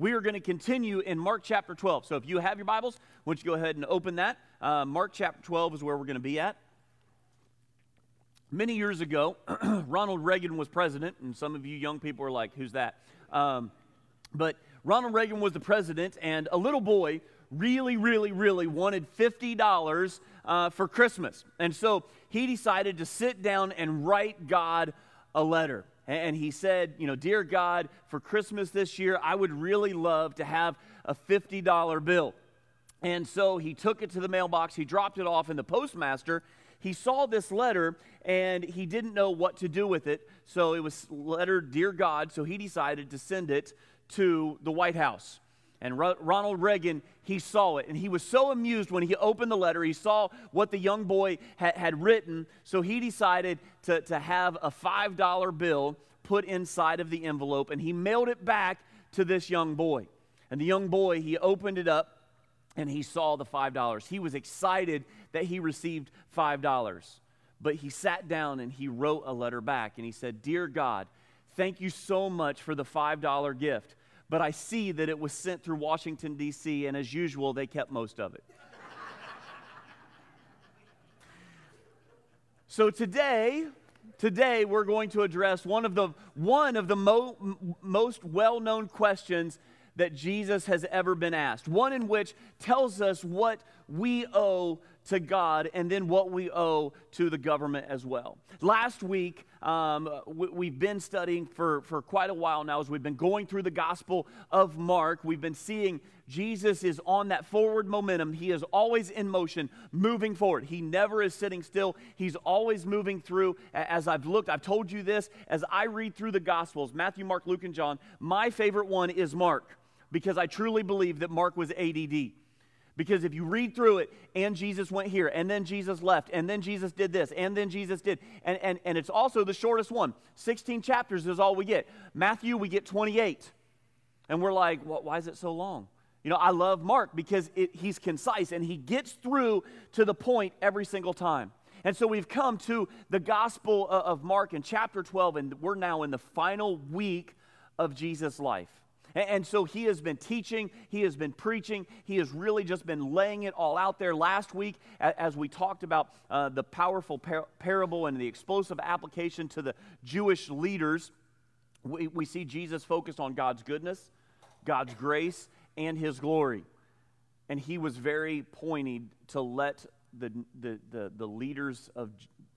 we are going to continue in Mark chapter 12. So if you have your Bibles, why don't you go ahead and open that? Uh, Mark chapter 12 is where we're going to be at. Many years ago, Ronald Reagan was president, and some of you young people are like, who's that? Um, but Ronald Reagan was the president, and a little boy really, really, really wanted $50 uh, for Christmas. And so he decided to sit down and write God a letter. And he said, You know, dear God, for Christmas this year, I would really love to have a $50 bill. And so he took it to the mailbox, he dropped it off, and the postmaster he saw this letter and he didn't know what to do with it. So it was letter, Dear God. So he decided to send it to the White House. And Ronald Reagan, he saw it. And he was so amused when he opened the letter. He saw what the young boy ha- had written. So he decided to, to have a $5 bill put inside of the envelope. And he mailed it back to this young boy. And the young boy, he opened it up and he saw the $5. He was excited that he received $5. But he sat down and he wrote a letter back and he said, Dear God, thank you so much for the $5 gift. But I see that it was sent through Washington, D.C., and as usual, they kept most of it. so today, today we're going to address one of the, one of the mo- most well known questions that Jesus has ever been asked. One in which tells us what we owe to God and then what we owe to the government as well. Last week, um, we, have been studying for, for quite a while now as we've been going through the Gospel of Mark. We've been seeing Jesus is on that forward momentum. He is always in motion, moving forward. He never is sitting still. He's always moving through. As I've looked, I've told you this, as I read through the Gospels Matthew, Mark, Luke, and John, my favorite one is Mark because I truly believe that Mark was ADD. Because if you read through it, and Jesus went here, and then Jesus left, and then Jesus did this, and then Jesus did, and, and, and it's also the shortest one. 16 chapters is all we get. Matthew, we get 28. And we're like, well, why is it so long? You know, I love Mark because it, he's concise and he gets through to the point every single time. And so we've come to the Gospel uh, of Mark in chapter 12, and we're now in the final week of Jesus' life. And so he has been teaching, he has been preaching, he has really just been laying it all out there. Last week, as we talked about uh, the powerful par- parable and the explosive application to the Jewish leaders, we, we see Jesus focused on God's goodness, God's grace, and his glory. And he was very pointed to let the, the, the, the leaders of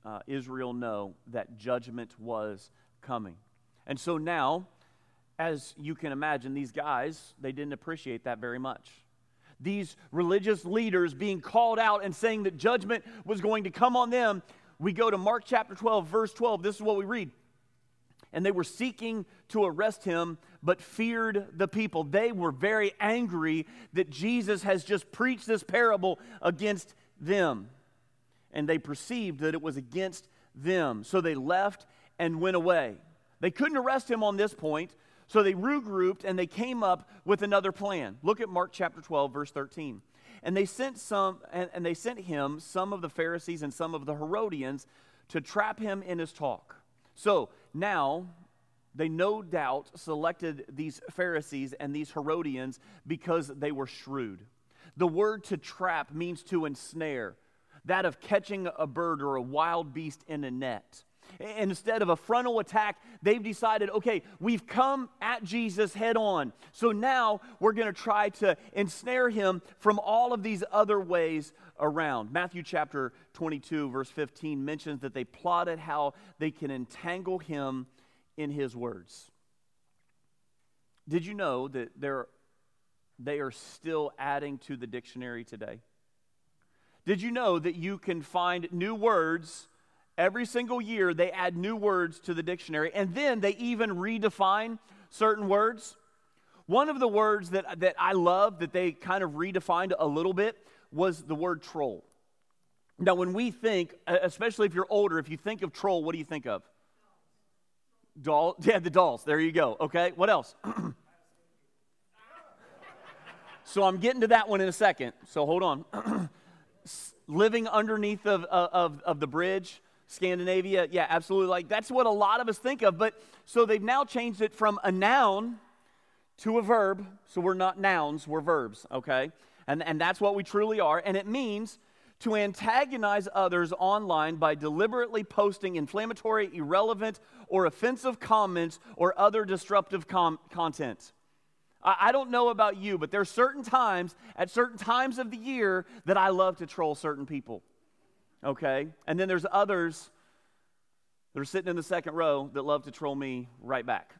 uh, Israel know that judgment was coming. And so now, as you can imagine, these guys, they didn't appreciate that very much. These religious leaders being called out and saying that judgment was going to come on them. We go to Mark chapter 12, verse 12. This is what we read. And they were seeking to arrest him, but feared the people. They were very angry that Jesus has just preached this parable against them. And they perceived that it was against them. So they left and went away. They couldn't arrest him on this point, so they regrouped and they came up with another plan. Look at Mark chapter 12, verse 13. And they sent some and, and they sent him some of the Pharisees and some of the Herodians to trap him in his talk. So now they no doubt selected these Pharisees and these Herodians because they were shrewd. The word to trap means to ensnare, that of catching a bird or a wild beast in a net. Instead of a frontal attack, they've decided, okay, we've come at Jesus head on. So now we're going to try to ensnare him from all of these other ways around. Matthew chapter 22, verse 15 mentions that they plotted how they can entangle him in his words. Did you know that they're, they are still adding to the dictionary today? Did you know that you can find new words Every single year, they add new words to the dictionary, and then they even redefine certain words. One of the words that, that I love that they kind of redefined a little bit was the word troll. Now, when we think, especially if you're older, if you think of troll, what do you think of? Doll, yeah, the dolls. There you go. Okay, what else? so I'm getting to that one in a second. So hold on. Living underneath of, of, of the bridge, Scandinavia, yeah, absolutely. Like that's what a lot of us think of. But so they've now changed it from a noun to a verb. So we're not nouns, we're verbs, okay? And, and that's what we truly are. And it means to antagonize others online by deliberately posting inflammatory, irrelevant, or offensive comments or other disruptive com- content. I, I don't know about you, but there are certain times, at certain times of the year, that I love to troll certain people. Okay? And then there's others that are sitting in the second row that love to troll me right back.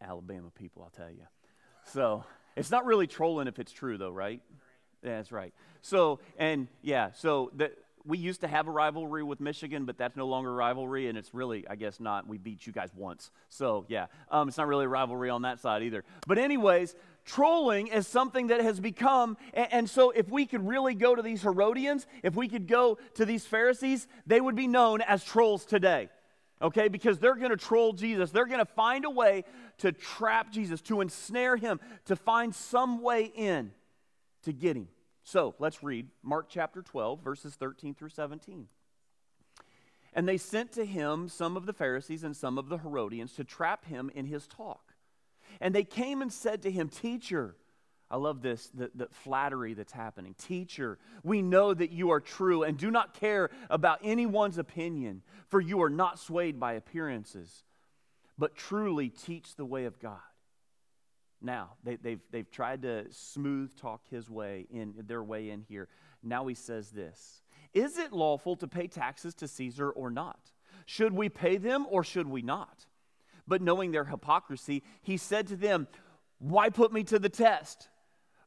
Alabama people, I'll tell you. So it's not really trolling if it's true, though, right? That's right. So, and yeah, so the, we used to have a rivalry with Michigan, but that's no longer a rivalry, and it's really, I guess, not. We beat you guys once. So, yeah, um, it's not really a rivalry on that side either. But, anyways, trolling is something that has become, and, and so if we could really go to these Herodians, if we could go to these Pharisees, they would be known as trolls today okay? Because they're going to troll Jesus. They're going to find a way to trap Jesus, to ensnare him, to find some way in to get him. So let's read Mark chapter 12, verses 13 through 17. And they sent to him some of the Pharisees and some of the Herodians to trap him in his talk. And they came and said to him, Teacher, I love this, the, the, flattery that's happening. Teacher, we know that you are true and do not care about anyone's opinion, for you are not swayed by appearances, but truly teach the way of God. Now, they, they've, they've tried to smooth talk his way in their way in here. Now he says this Is it lawful to pay taxes to Caesar or not? Should we pay them or should we not? But knowing their hypocrisy, he said to them, Why put me to the test?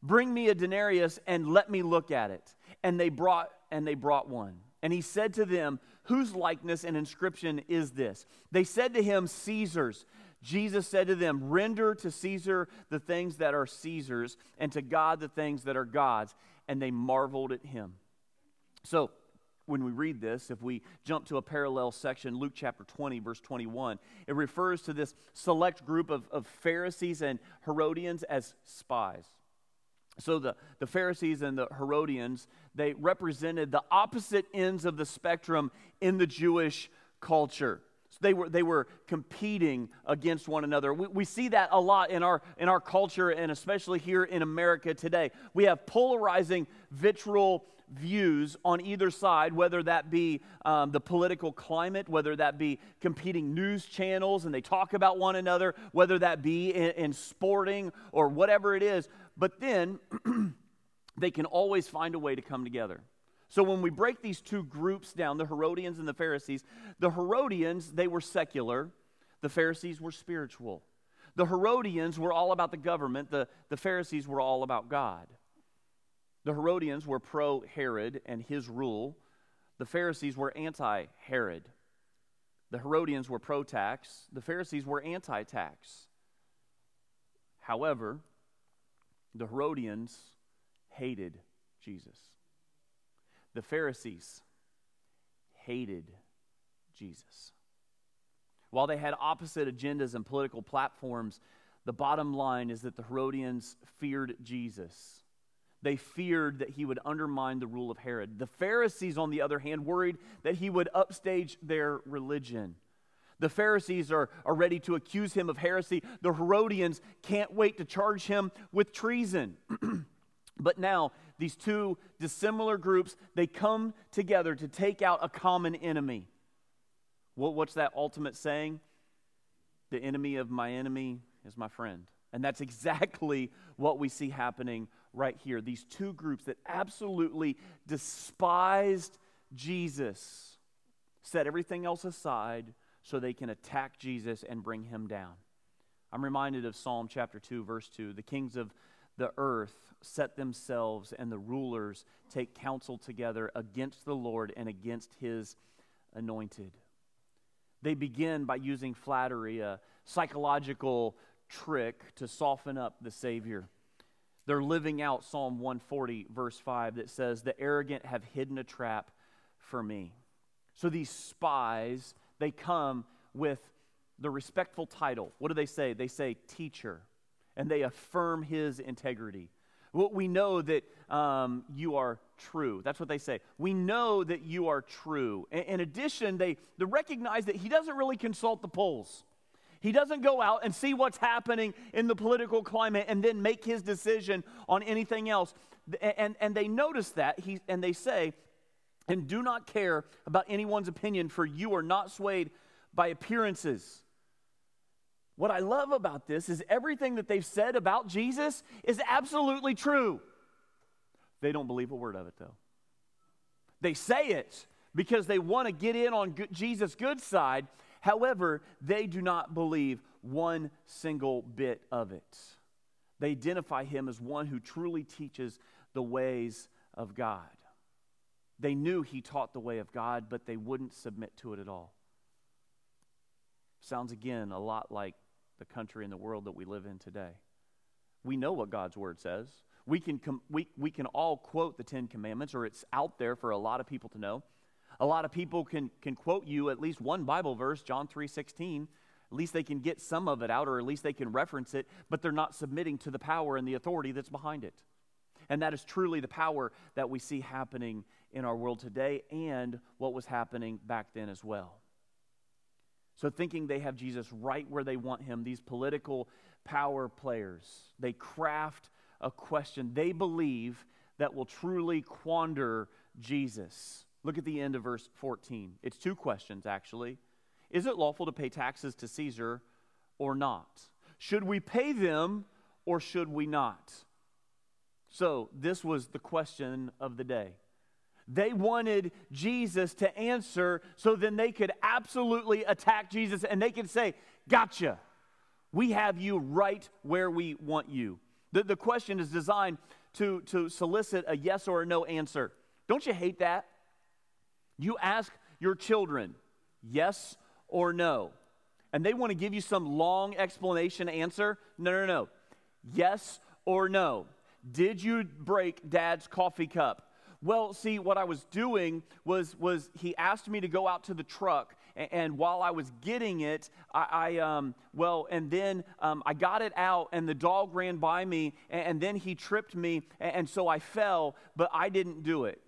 Bring me a denarius and let me look at it. And they brought and they brought one. And he said to them, Whose likeness and inscription is this? They said to him, Caesar's. Jesus said to them, Render to Caesar the things that are Caesar's, and to God the things that are God's. And they marveled at him. So, when we read this, if we jump to a parallel section, Luke chapter 20, verse 21, it refers to this select group of, of Pharisees and Herodians as spies. So the, the Pharisees and the Herodians, they represented the opposite ends of the spectrum in the Jewish culture. So they were, they were competing against one another. We, we see that a lot in our, in our culture and especially here in America today. We have polarizing vitriol views on either side, whether that be um, the political climate, whether that be competing news channels and they talk about one another, whether that be in, in sporting or whatever it is. But then they can always find a way to come together. So when we break these two groups down, the Herodians and the Pharisees, the Herodians, they were secular, the Pharisees were spiritual. The Herodians were all about the government, the, the Pharisees were all about God. The Herodians were pro Herod and his rule, the Pharisees were anti Herod. The Herodians were pro tax, the Pharisees were anti tax. However, the Herodians hated Jesus. The Pharisees hated Jesus. While they had opposite agendas and political platforms, the bottom line is that the Herodians feared Jesus. They feared that he would undermine the rule of Herod. The Pharisees, on the other hand, worried that he would upstage their religion. The Pharisees are, are ready to accuse him of heresy. The Herodians can't wait to charge him with treason. but now, these two dissimilar groups, they come together to take out a common enemy. What, what's that ultimate saying? The enemy of my enemy is my friend. And that's exactly what we see happening right here. These two groups that absolutely despised Jesus set everything else aside so they can attack Jesus and bring him down. I'm reminded of Psalm chapter 2, verse 2. The kings of the earth set themselves, and the rulers take counsel together against the Lord and against his anointed. They begin by using flattery, a psychological trick to soften up the Savior. They're living out Psalm 140, verse 5, that says, The arrogant have hidden a trap for me. So these spies they come with the respectful title. What do they say? They say teacher, and they affirm his integrity. Well, we know that um, you are true. That's what they say. We know that you are true. In, in addition, they, they recognize that he doesn't really consult the polls. He doesn't go out and see what's happening in the political climate and then make his decision on anything else. And, and they notice that, he, and they say, and do not care about anyone's opinion, for you are not swayed by appearances. What I love about this is everything that they've said about Jesus is absolutely true. They don't believe a word of it, though. They say it because they want to get in on Jesus' good side. However, they do not believe one single bit of it. They identify him as one who truly teaches the ways of God. They knew he taught the way of God, but they wouldn't submit to it at all. Sounds again a lot like the country and the world that we live in today. We know what God's word says. We can, com- we, we can all quote the Ten Commandments, or it's out there for a lot of people to know. A lot of people can, can quote you at least one Bible verse, John 3 16. At least they can get some of it out, or at least they can reference it, but they're not submitting to the power and the authority that's behind it. And that is truly the power that we see happening in our world today and what was happening back then as well. So, thinking they have Jesus right where they want him, these political power players, they craft a question they believe that will truly quander Jesus. Look at the end of verse 14. It's two questions, actually. Is it lawful to pay taxes to Caesar or not? Should we pay them or should we not? So, this was the question of the day. They wanted Jesus to answer so then they could absolutely attack Jesus and they could say, Gotcha. We have you right where we want you. The, the question is designed to, to solicit a yes or a no answer. Don't you hate that? You ask your children yes or no, and they want to give you some long explanation answer. No, no, no. Yes or no. Did you break dad's coffee cup? Well, see, what I was doing was, was he asked me to go out to the truck, and, and while I was getting it, I, I um, well, and then um, I got it out, and the dog ran by me, and, and then he tripped me, and, and so I fell, but I didn't do it.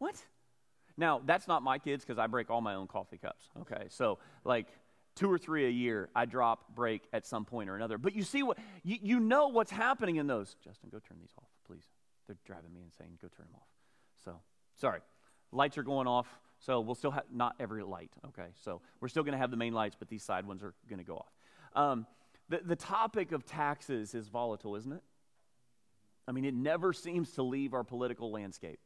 What? Now, that's not my kids because I break all my own coffee cups. Okay, so like two or three a year, I drop, break at some point or another. But you see what, you, you know what's happening in those. Justin, go turn these off, please. They're driving me insane. Go turn them off. So, sorry. Lights are going off, so we'll still have, not every light, okay? So we're still going to have the main lights, but these side ones are going to go off. Um, the, the topic of taxes is volatile, isn't it? I mean, it never seems to leave our political landscape.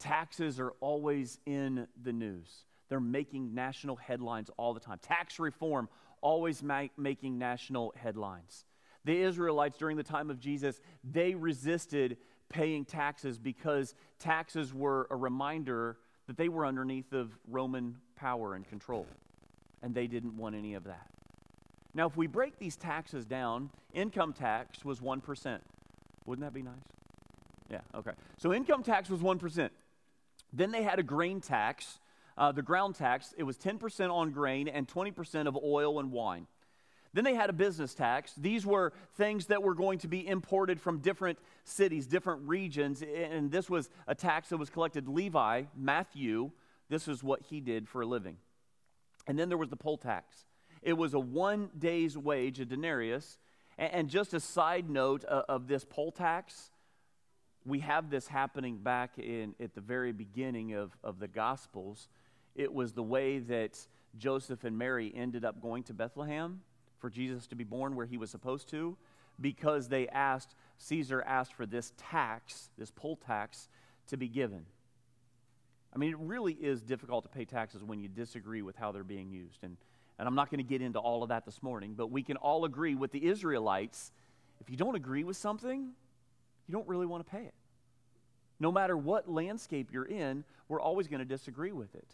Taxes are always in the news. They're making national headlines all the time. Tax reform always ma- making national headlines. The Israelites during the time of Jesus, they resisted paying taxes because taxes were a reminder that they were underneath of Roman power and control. And they didn't want any of that. Now, if we break these taxes down, income tax was 1%. Wouldn't that be nice? Yeah, okay. So income tax was 1%. Then they had a grain tax, uh, the ground tax. It was 10% on grain and 20% of oil and wine. Then they had a business tax. These were things that were going to be imported from different cities, different regions, and this was a tax that was collected. Levi, Matthew, this is what he did for a living. And then there was the poll tax. It was a one day's wage, a denarius. And just a side note of this poll tax, we have this happening back in at the very beginning of, of the Gospels. It was the way that Joseph and Mary ended up going to Bethlehem for Jesus to be born where he was supposed to because they asked, Caesar asked for this tax, this poll tax, to be given. I mean, it really is difficult to pay taxes when you disagree with how they're being used. And, and I'm not going to get into all of that this morning, but we can all agree with the Israelites if you don't agree with something, you don't really want to pay it. No matter what landscape you're in, we're always going to disagree with it.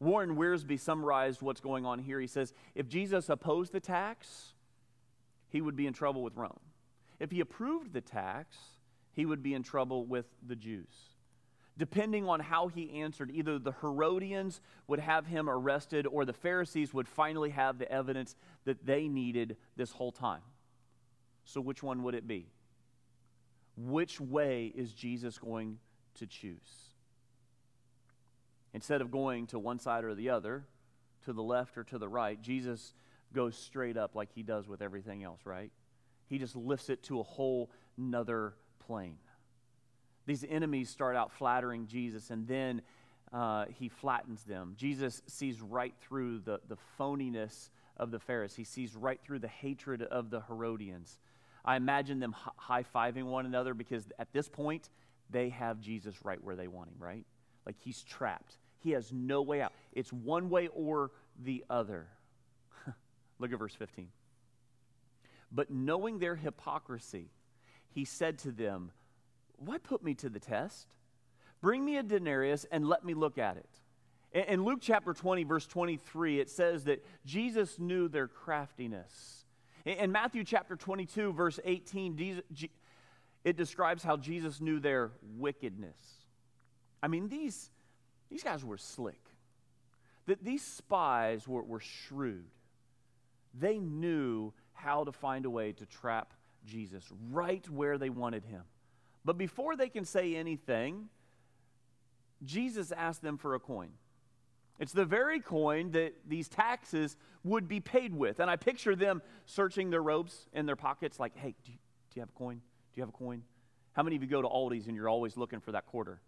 Warren Wiersbe summarized what's going on here. He says, if Jesus opposed the tax, he would be in trouble with Rome. If he approved the tax, he would be in trouble with the Jews. Depending on how he answered, either the Herodians would have him arrested or the Pharisees would finally have the evidence that they needed this whole time. So, which one would it be? Which way is Jesus going to choose? Instead of going to one side or the other, to the left or to the right. Jesus goes straight up like he does with everything else, right? He just lifts it to a whole nother plane. These enemies start out flattering Jesus, and then uh, he flattens them. Jesus sees right through the, the phoniness of the Pharisees, he sees right through the hatred of the Herodians. I imagine them high fiving one another because at this point, they have Jesus right where they want him, right? Like he's trapped. He has no way out. It's one way or the other. Look at verse 15. But knowing their hypocrisy, he said to them, Why put me to the test? Bring me a denarius and let me look at it. In Luke chapter 20, verse 23, it says that Jesus knew their craftiness. In Matthew chapter 22, verse 18, it describes how Jesus knew their wickedness. I mean, these, these guys were slick. That these spies were, were shrewd. They knew how to find a way to trap Jesus right where they wanted him. But before they can say anything, Jesus asked them for a coin. It's the very coin that these taxes would be paid with. And I picture them searching their robes in their pockets, like, hey, do you, do you have a coin? Do you have a coin? How many of you go to Aldi's and you're always looking for that quarter?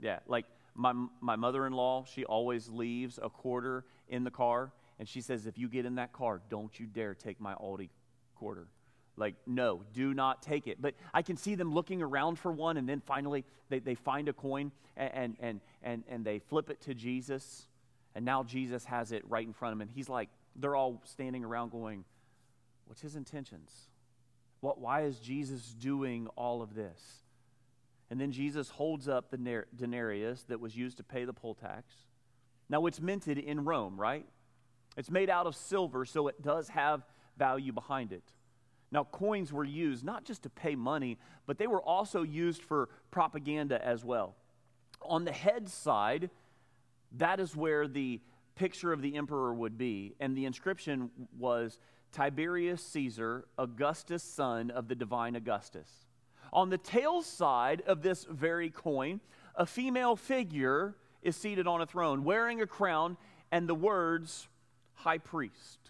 Yeah, like my, my mother in law, she always leaves a quarter in the car. And she says, if you get in that car, don't you dare take my Aldi quarter. Like, no, do not take it. But I can see them looking around for one, and then finally they, they find a coin and, and, and, and they flip it to Jesus. And now Jesus has it right in front of him. And he's like, they're all standing around going, What's his intentions? What, why is Jesus doing all of this? And then Jesus holds up the denarius that was used to pay the poll tax. Now, it's minted in Rome, right? It's made out of silver, so it does have value behind it. Now, coins were used not just to pay money, but they were also used for propaganda as well. On the head side, that is where the picture of the emperor would be, and the inscription was Tiberius Caesar, Augustus, son of the divine Augustus. On the tail side of this very coin, a female figure is seated on a throne wearing a crown and the words high priest.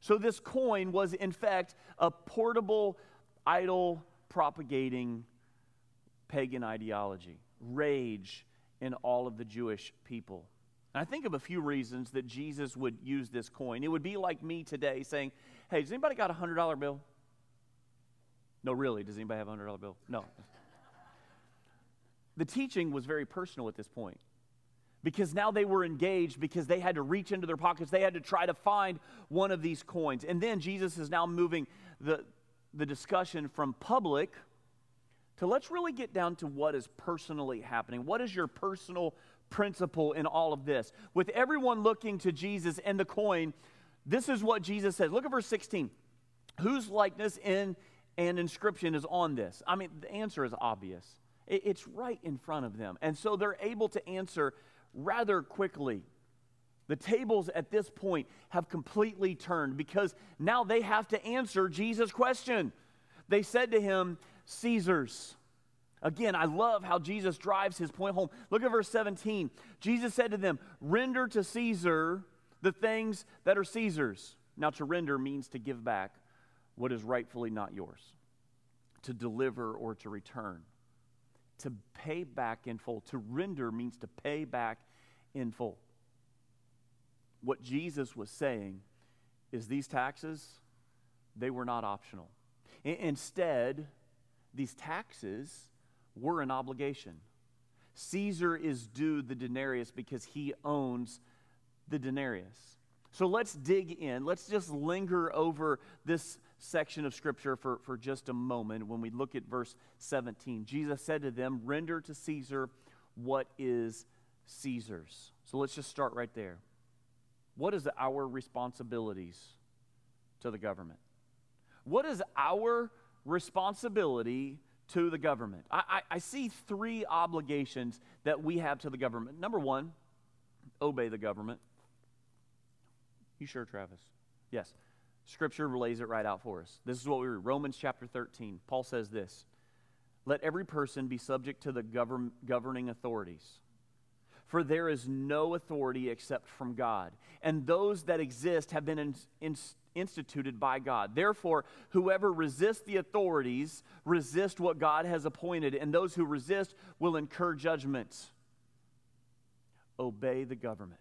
So, this coin was, in fact, a portable, idol propagating pagan ideology, rage in all of the Jewish people. And I think of a few reasons that Jesus would use this coin. It would be like me today saying, Hey, does anybody got a $100 bill? No, really, does anybody have a $100 bill? No. the teaching was very personal at this point because now they were engaged because they had to reach into their pockets. They had to try to find one of these coins. And then Jesus is now moving the, the discussion from public to let's really get down to what is personally happening. What is your personal principle in all of this? With everyone looking to Jesus and the coin, this is what Jesus says. Look at verse 16. Whose likeness in an inscription is on this? I mean, the answer is obvious. It's right in front of them. And so they're able to answer rather quickly. The tables at this point have completely turned because now they have to answer Jesus' question. They said to him, Caesar's. Again, I love how Jesus drives his point home. Look at verse 17. Jesus said to them, Render to Caesar the things that are Caesar's. Now, to render means to give back what is rightfully not yours, to deliver or to return to pay back in full. To render means to pay back in full. What Jesus was saying is these taxes, they were not optional. I- instead, these taxes were an obligation. Caesar is due the denarius because he owns the denarius. So let's dig in. Let's just linger over this section of Scripture for, for just a moment when we look at verse 17. Jesus said to them, Render to Caesar what is Caesar's. So let's just start right there. What is our responsibilities to the government? What is our responsibility to the government? I, I, I see three obligations that we have to the government. Number one, obey the government. You sure, Travis? Yes. Scripture lays it right out for us. This is what we read Romans chapter 13. Paul says this Let every person be subject to the govern, governing authorities. For there is no authority except from God, and those that exist have been in, in, instituted by God. Therefore, whoever resists the authorities resist what God has appointed, and those who resist will incur judgment. Obey the government.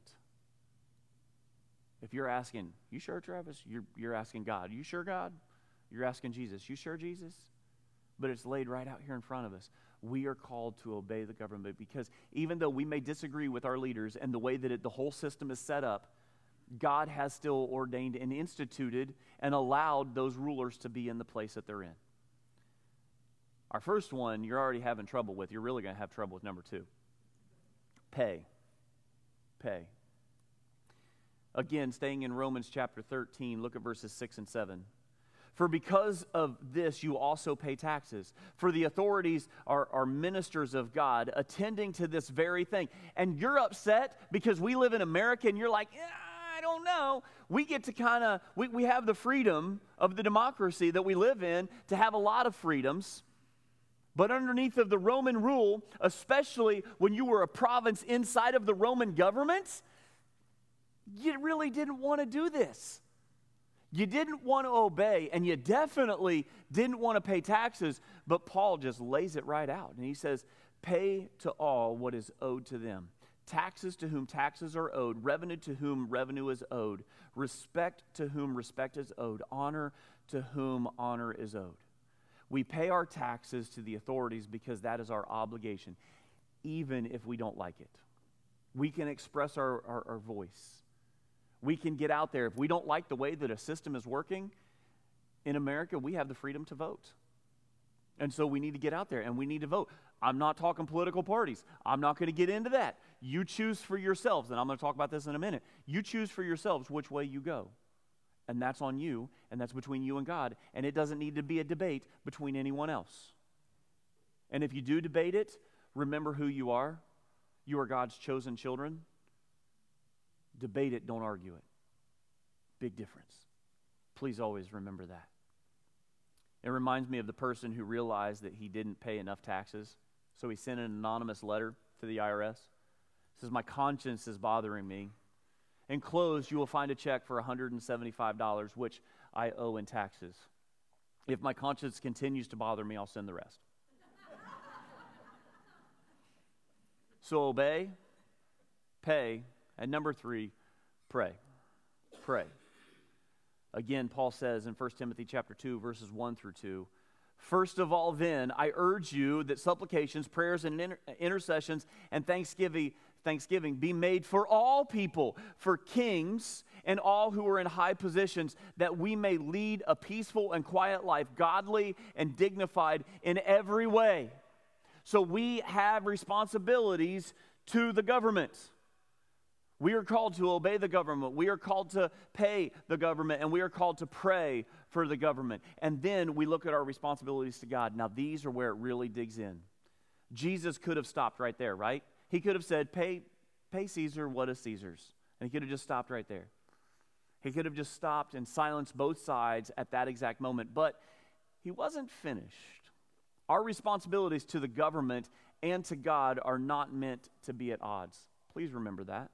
If you're asking, you sure, Travis? You're, you're asking God. You sure, God? You're asking Jesus. You sure, Jesus? But it's laid right out here in front of us. We are called to obey the government because even though we may disagree with our leaders and the way that it, the whole system is set up, God has still ordained and instituted and allowed those rulers to be in the place that they're in. Our first one, you're already having trouble with. You're really going to have trouble with number two pay. Pay. Again, staying in Romans chapter 13, look at verses 6 and 7. For because of this, you also pay taxes. For the authorities are, are ministers of God, attending to this very thing. And you're upset because we live in America and you're like, yeah, I don't know. We get to kind of, we, we have the freedom of the democracy that we live in to have a lot of freedoms. But underneath of the Roman rule, especially when you were a province inside of the Roman government, you really didn't want to do this. You didn't want to obey, and you definitely didn't want to pay taxes. But Paul just lays it right out. And he says, Pay to all what is owed to them taxes to whom taxes are owed, revenue to whom revenue is owed, respect to whom respect is owed, honor to whom honor is owed. We pay our taxes to the authorities because that is our obligation, even if we don't like it. We can express our, our, our voice. We can get out there. If we don't like the way that a system is working in America, we have the freedom to vote. And so we need to get out there and we need to vote. I'm not talking political parties. I'm not going to get into that. You choose for yourselves, and I'm going to talk about this in a minute. You choose for yourselves which way you go. And that's on you, and that's between you and God. And it doesn't need to be a debate between anyone else. And if you do debate it, remember who you are. You are God's chosen children. Debate it, don't argue it. Big difference. Please always remember that. It reminds me of the person who realized that he didn't pay enough taxes so he sent an anonymous letter to the IRS. He says, My conscience is bothering me. Enclosed, you will find a check for $175, which I owe in taxes. If my conscience continues to bother me, I'll send the rest. so obey, pay, and number three, pray. Pray. Again, Paul says in 1 Timothy chapter 2, verses 1 through 2, First of all, then, I urge you that supplications, prayers, and inter- intercessions and thanksgiving, thanksgiving be made for all people, for kings and all who are in high positions, that we may lead a peaceful and quiet life, godly and dignified in every way. So we have responsibilities to the government. We are called to obey the government. We are called to pay the government, and we are called to pray for the government. And then we look at our responsibilities to God. Now, these are where it really digs in. Jesus could have stopped right there, right? He could have said, Pay, pay Caesar what is Caesar's. And he could have just stopped right there. He could have just stopped and silenced both sides at that exact moment. But he wasn't finished. Our responsibilities to the government and to God are not meant to be at odds. Please remember that.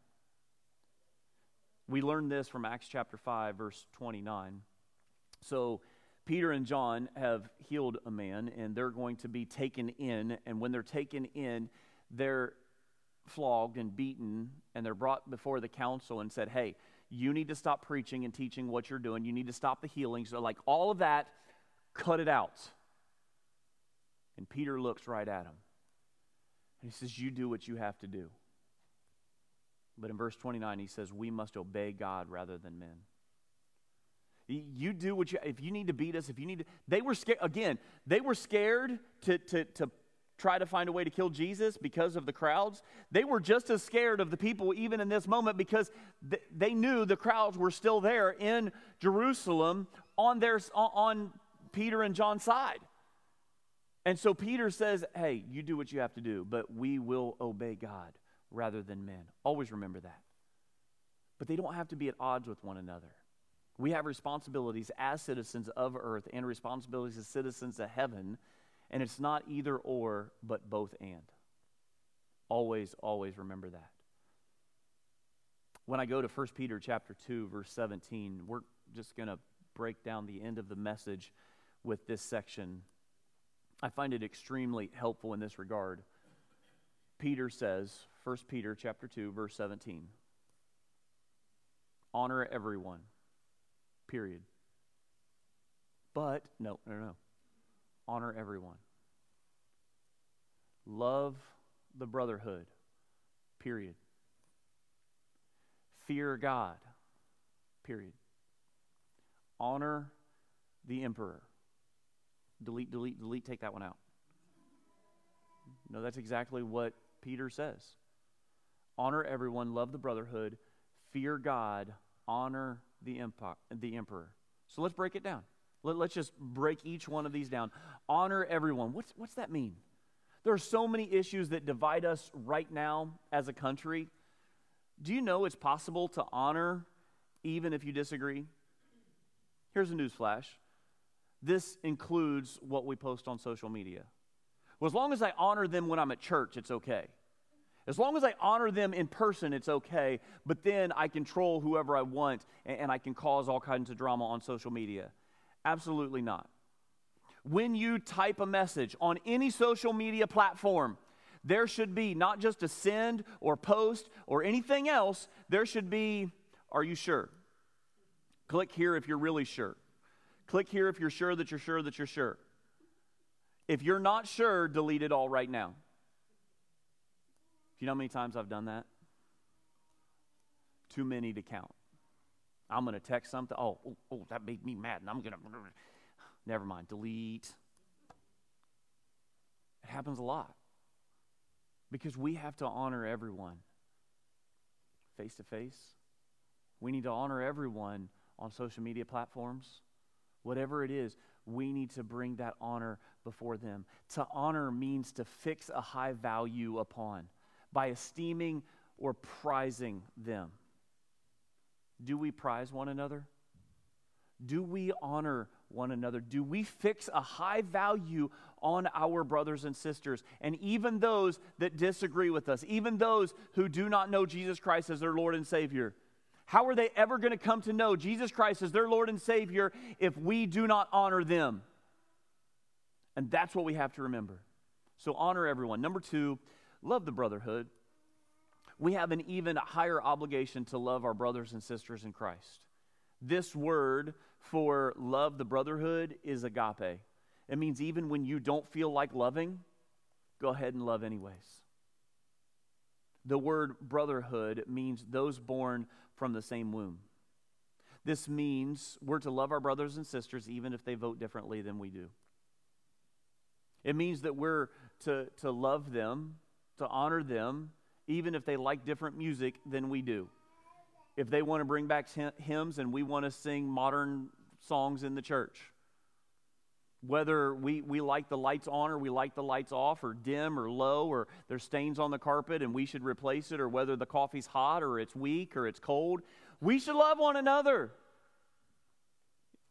We learned this from Acts chapter 5, verse 29. So, Peter and John have healed a man, and they're going to be taken in. And when they're taken in, they're flogged and beaten, and they're brought before the council and said, Hey, you need to stop preaching and teaching what you're doing. You need to stop the healings. So, like, all of that, cut it out. And Peter looks right at him. And he says, You do what you have to do. But in verse 29, he says, We must obey God rather than men. You do what you, if you need to beat us, if you need to, they were scared, again, they were scared to, to, to try to find a way to kill Jesus because of the crowds. They were just as scared of the people even in this moment because th- they knew the crowds were still there in Jerusalem on their, on Peter and John's side. And so Peter says, Hey, you do what you have to do, but we will obey God rather than men. Always remember that. But they don't have to be at odds with one another. We have responsibilities as citizens of earth and responsibilities as citizens of heaven, and it's not either or, but both and. Always, always remember that. When I go to 1 Peter chapter 2 verse 17, we're just going to break down the end of the message with this section. I find it extremely helpful in this regard. Peter says, 1 Peter chapter 2 verse 17, honor everyone. Period. But no, no, no. Honor everyone. Love the brotherhood. Period. Fear God. Period. Honor the emperor. Delete, delete, delete, take that one out. No, that's exactly what Peter says. Honor everyone, love the brotherhood, fear God, honor the, empo- the emperor. So let's break it down. Let, us just break each one of these down. Honor everyone. What's, what's that mean? There are so many issues that divide us right now as a country. Do you know it's possible to honor even if you disagree? Here's a news flash this includes what we post on social media. Well, as long as I honor them when I'm at church, it's okay. As long as I honor them in person, it's okay. But then I control whoever I want and, and I can cause all kinds of drama on social media. Absolutely not. When you type a message on any social media platform, there should be not just a send or post or anything else, there should be, are you sure? Click here if you're really sure. Click here if you're sure that you're sure that you're sure. If you're not sure, delete it all right now. You know how many times I've done that? Too many to count. I'm going to text something. Oh, oh, oh, that made me mad, and I'm going to. Never mind. Delete. It happens a lot because we have to honor everyone face to face. We need to honor everyone on social media platforms. Whatever it is, we need to bring that honor before them. To honor means to fix a high value upon by esteeming or prizing them. Do we prize one another? Do we honor one another? Do we fix a high value on our brothers and sisters? And even those that disagree with us, even those who do not know Jesus Christ as their Lord and Savior, how are they ever going to come to know Jesus Christ as their Lord and Savior if we do not honor them? And that's what we have to remember. So honor everyone. Number two, love the brotherhood. We have an even higher obligation to love our brothers and sisters in Christ. This word for love the brotherhood is agape. It means even when you don't feel like loving, go ahead and love anyways. The word brotherhood means those born from the same womb. This means we're to love our brothers and sisters even if they vote differently than we do. It means that we're to, to love them, to honor them, even if they like different music than we do. If they want to bring back hymns and we want to sing modern songs in the church, whether we, we like the lights on or we like the lights off or dim or low or there's stains on the carpet and we should replace it or whether the coffee's hot or it's weak or it's cold, we should love one another.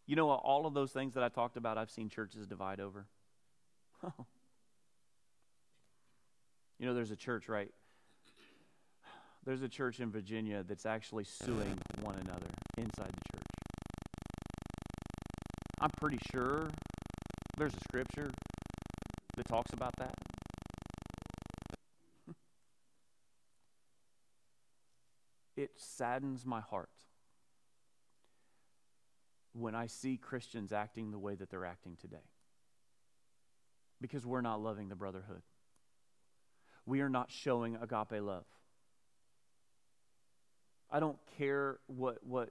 You know, all of those things that I talked about, I've seen churches divide over. you know, there's a church, right? There's a church in Virginia that's actually suing one another inside the church. I'm pretty sure there's a scripture that talks about that. it saddens my heart when I see Christians acting the way that they're acting today. Because we're not loving the brotherhood. We are not showing agape love. I don't care what, what,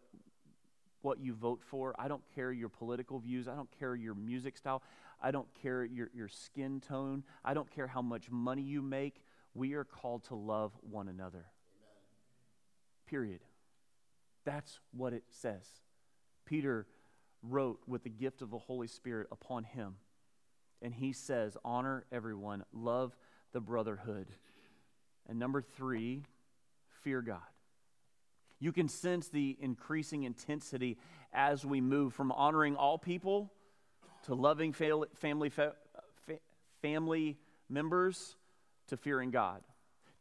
what you vote for. I don't care your political views. I don't care your music style. I don't care your, your skin tone. I don't care how much money you make. We are called to love one another. Amen. Period. That's what it says. Peter wrote with the gift of the Holy Spirit upon him. And he says, honor everyone, love the brotherhood. And number three, fear God. You can sense the increasing intensity as we move from honoring all people to loving family, family members to fearing God.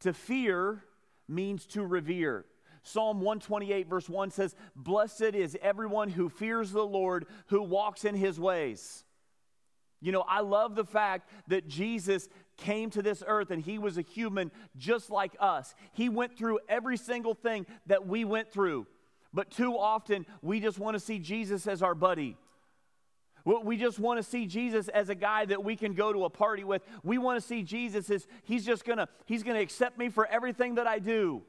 To fear means to revere. Psalm 128, verse 1 says, Blessed is everyone who fears the Lord, who walks in his ways. You know, I love the fact that Jesus came to this earth and he was a human just like us. He went through every single thing that we went through. But too often, we just want to see Jesus as our buddy. We just want to see Jesus as a guy that we can go to a party with. We want to see Jesus as he's just gonna he's gonna accept me for everything that I do.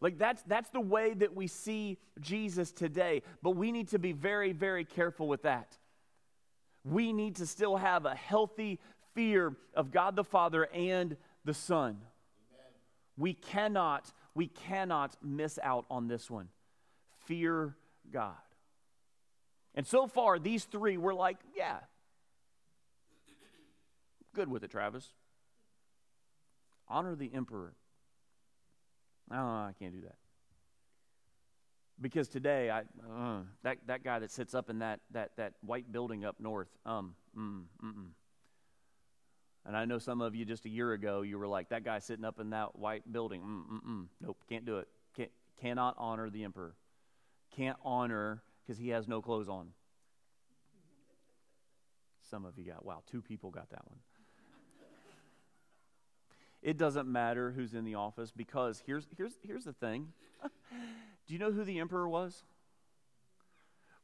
Like that's that's the way that we see Jesus today. But we need to be very, very careful with that. We need to still have a healthy fear of God the Father and the Son. Amen. We cannot, we cannot miss out on this one. Fear God. And so far, these three were like, yeah, good with it, Travis. Honor the emperor. Oh, I can't do that. Because today, I, uh, that, that guy that sits up in that, that, that white building up north, um, mm, mm-mm. And I know some of you just a year ago, you were like, that guy sitting up in that white building, mm-mm, nope, can't do it. Can't, cannot honor the emperor. Can't honor because he has no clothes on. Some of you got, wow, two people got that one. It doesn't matter who's in the office because here's, here's, here's the thing. do you know who the emperor was?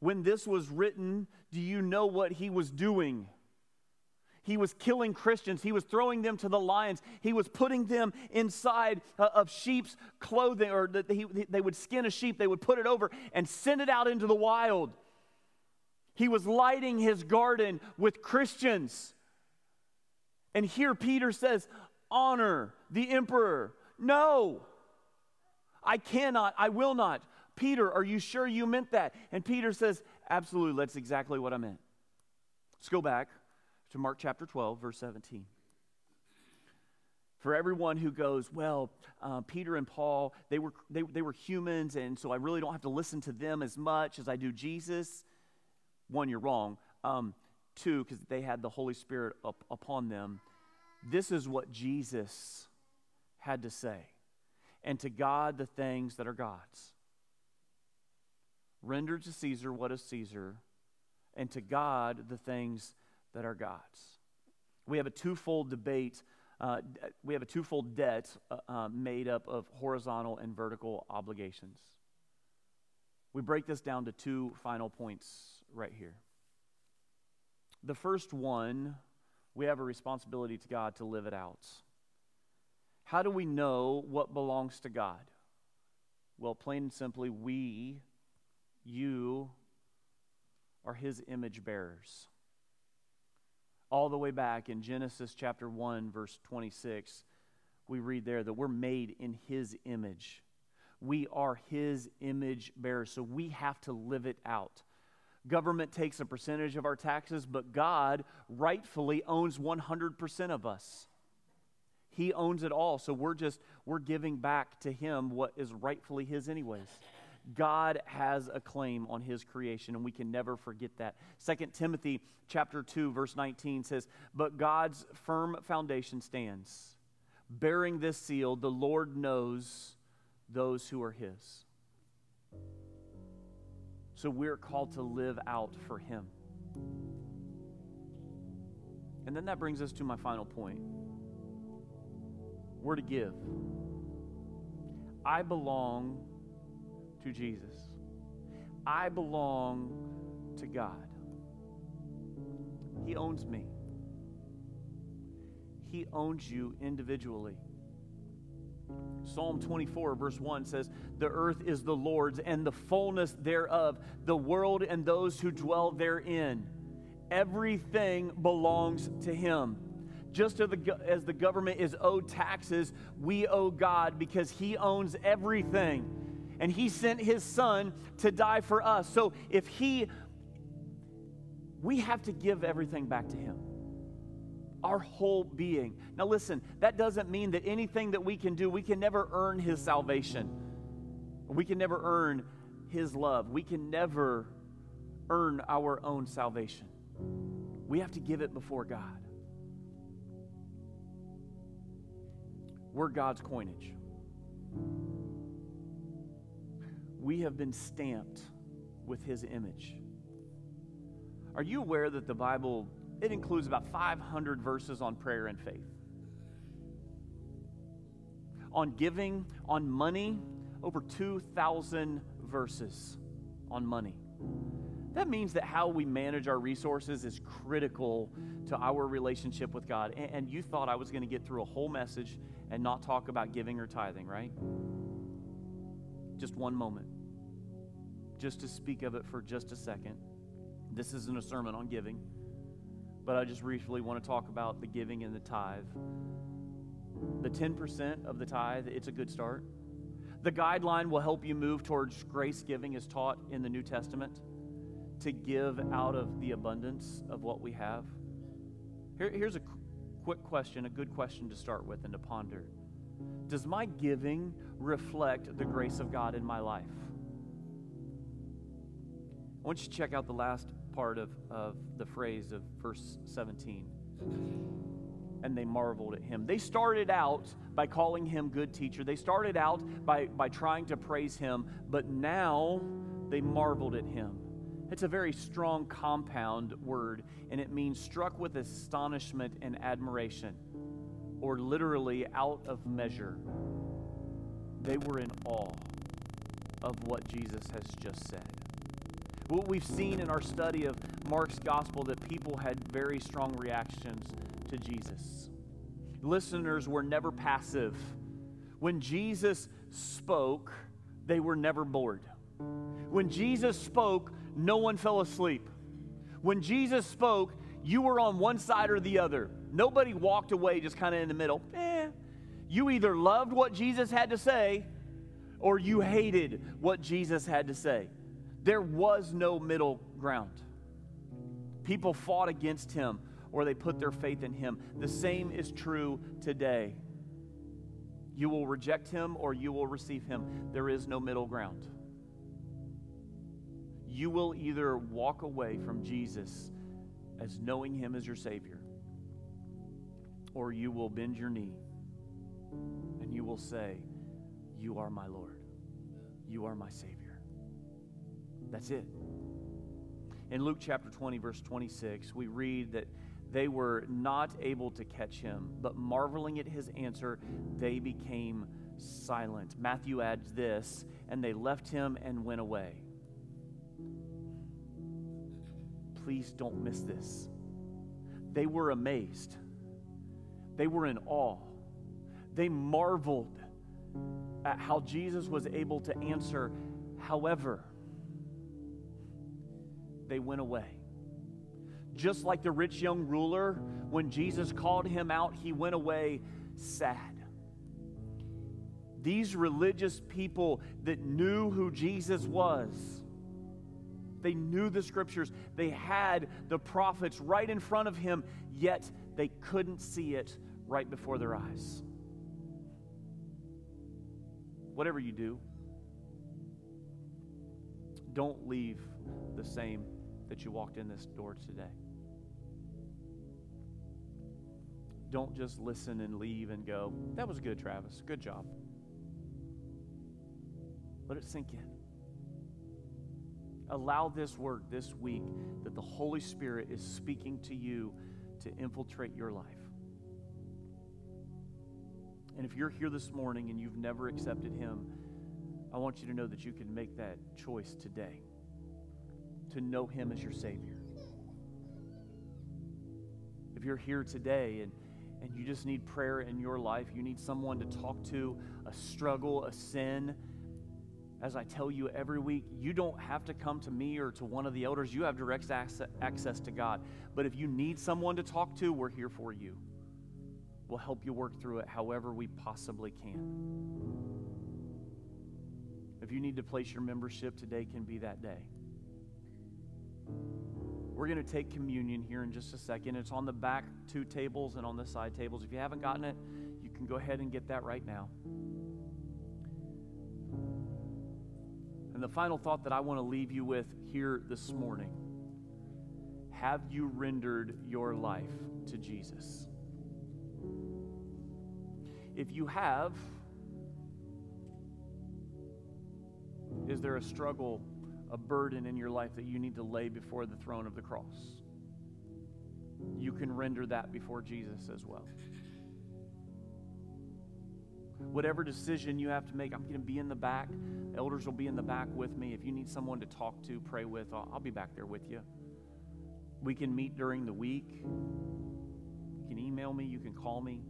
When this was written, do you know what he was doing? He was killing Christians. He was throwing them to the lions. He was putting them inside uh, of sheep's clothing, or they would skin a sheep, they would put it over and send it out into the wild. He was lighting his garden with Christians. And here Peter says, Honor the emperor. No, I cannot, I will not. Peter, are you sure you meant that? And Peter says, Absolutely, that's exactly what I meant. Let's go back to Mark chapter 12, verse 17. For everyone who goes, well, uh, Peter and Paul, they were, they, they were humans, and so I really don't have to listen to them as much as I do Jesus. One, you're wrong. Um, two, because they had the Holy Spirit up, upon them. This is what Jesus had to say. And to God, the things that are God's. Render to Caesar what is Caesar, and to God, the things that are God's. We have a twofold debate. Uh, we have a twofold debt uh, uh, made up of horizontal and vertical obligations. We break this down to two final points right here. The first one, we have a responsibility to God to live it out. How do we know what belongs to God? Well, plain and simply, we, you, are His image bearers all the way back in Genesis chapter 1, verse 26, we read there that we're made in His image. We are His image bearers, so we have to live it out. Government takes a percentage of our taxes, but God rightfully owns 100% of us. He owns it all, so we're just we're giving back to him what is rightfully his anyways. God has a claim on his creation, and we can never forget that. 2 Timothy chapter 2, verse 19 says, But God's firm foundation stands. Bearing this seal, the Lord knows those who are his. So we're called to live out for him. And then that brings us to my final point. We're to give. I belong to Jesus. I belong to God. He owns me. He owns you individually. Psalm 24, verse 1 says, The earth is the Lord's and the fullness thereof, the world and those who dwell therein. Everything belongs to Him. Just as the, as the government is owed taxes, we owe God because He owns everything and he sent his son to die for us. So if he, we have to give everything back to him. Our whole being. Now, listen, that doesn't mean that anything that we can do, we can never earn his salvation. We can never earn his love. We can never earn our own salvation. We have to give it before God. We're God's coinage. We have been stamped with his image. Are you aware that the Bible it includes about 500 verses on prayer and faith? On giving, on money, over 2,000 verses on money. That means that how we manage our resources is critical to our relationship with God. And, you thought I was going to get through a whole message and not talk about giving or tithing, right? Just one moment. Just to speak of it for just a second. This isn't a sermon on giving, but I just briefly want to talk about the giving and the tithe. The 10% of the tithe, it's a good start. The guideline will help you move towards grace giving as taught in the New Testament to give out of the abundance of what we have? Here, here's a quick question, a good question to start with and to ponder. Does my giving reflect the grace of God in my life? I want you to check out the last part of, of the phrase of verse 17. And they marveled at him. They started out by calling him good teacher. They started out by, by trying to praise him, but now they marveled at him. It's a very strong compound word, and it means struck with astonishment and admiration, or literally out of measure. They were in awe of what Jesus has just said. What we've seen in our study of Mark's gospel that people had very strong reactions to Jesus. Listeners were never passive. When Jesus spoke, they were never bored. When Jesus spoke, no one fell asleep. When Jesus spoke, you were on one side or the other. Nobody walked away just kind of in the middle. Eh. You either loved what Jesus had to say or you hated what Jesus had to say. There was no middle ground. People fought against him or they put their faith in him. The same is true today. You will reject him or you will receive him. There is no middle ground you will either walk away from Jesus as knowing him as your Savior, or you will bend your knee and you will say, You are my Lord. You are my Savior. That's it. In Luke chapter 20, verse 26, we read that they were not able to catch him, but marveling at his answer, they became silent. Matthew adds this, and they left him and went away. please don't miss this. They were amazed, they were in awe, they marveled at how Jesus was able to answer. However, they went away. Just like the rich young ruler, when Jesus called him out, he went away sad. These religious people that knew who Jesus was, they knew the scriptures. They had the prophets right in front of him, yet they couldn't see it right before their eyes. Whatever you do, don't leave the same that you walked in this door today. Don't just listen and leave and go, that was good, Travis. Good job. Let it sink in allow this word this week that the Holy Spirit is speaking to you to infiltrate your life. And if you're here this morning and you've never accepted Him, I want you to know that you can make that choice today to know Him as your Savior. If you're here today and, and you just need prayer in your life, you need someone to talk to, a struggle, a sin, as I tell you every week, you don't have to come to me or to one of the elders. You have direct access to God. But if you need someone to talk to, we're here for you. We'll help you work through it however we possibly can. If you need to place your membership, today can be that day. We're going to take communion here in just a second. It's on the back two tables and on the side tables. If you haven't gotten it, you can go ahead and get that right now. And the final thought that I want to leave you with here this morning have you rendered your life to Jesus? If you have, is there a struggle, a burden in your life that you need to lay before the throne of the cross? You can render that before Jesus as well. Whatever decision you have to make, I'm going to be in the back. Elders will be in the back with me. If you need someone to talk to, pray with, I'll, I'll be back there with you. We can meet during the week. You can email me, you can call me.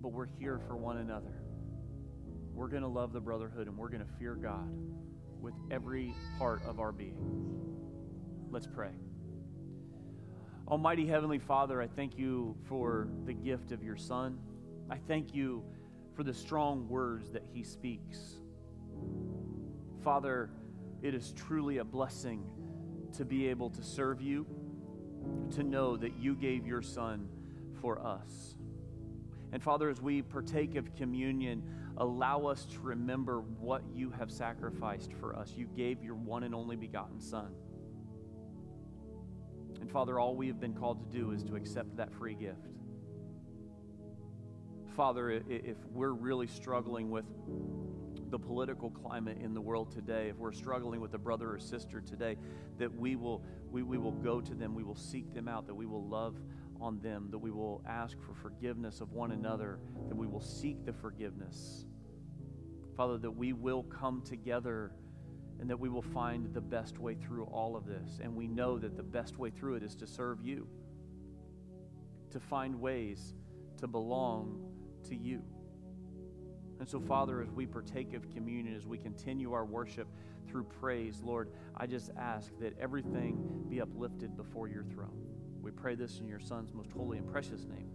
But we're here for one another. We're going to love the brotherhood and we're going to fear God with every part of our being. Let's pray. Almighty Heavenly Father, I thank you for the gift of your Son. I thank you for the strong words that he speaks. Father, it is truly a blessing to be able to serve you, to know that you gave your Son for us. And Father, as we partake of communion, allow us to remember what you have sacrificed for us. You gave your one and only begotten Son. And Father, all we have been called to do is to accept that free gift. Father, if we're really struggling with the political climate in the world today, if we're struggling with a brother or sister today, that we will, we, we will go to them, we will seek them out, that we will love on them, that we will ask for forgiveness of one another, that we will seek the forgiveness. Father, that we will come together and that we will find the best way through all of this. And we know that the best way through it is to serve you, to find ways to belong to you. And so, Father, as we partake of communion, as we continue our worship through praise, Lord, I just ask that everything be uplifted before your throne. We pray this in your Son's most holy and precious name.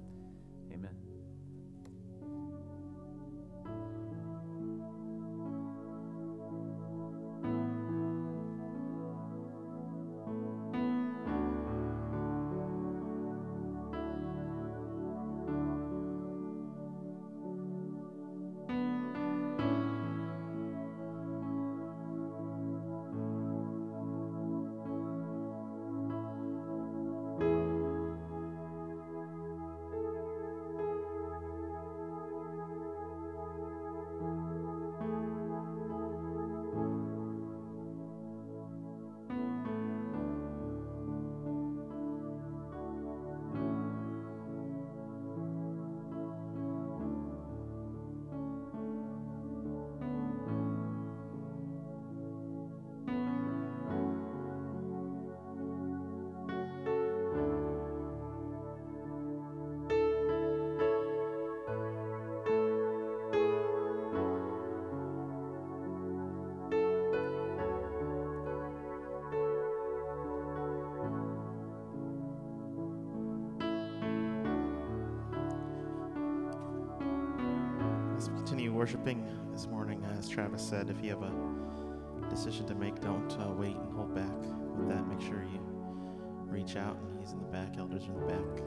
Worshiping this morning, as Travis said, if you have a decision to make, don't uh, wait and hold back with that. Make sure you reach out, he's in the back, elders in the back.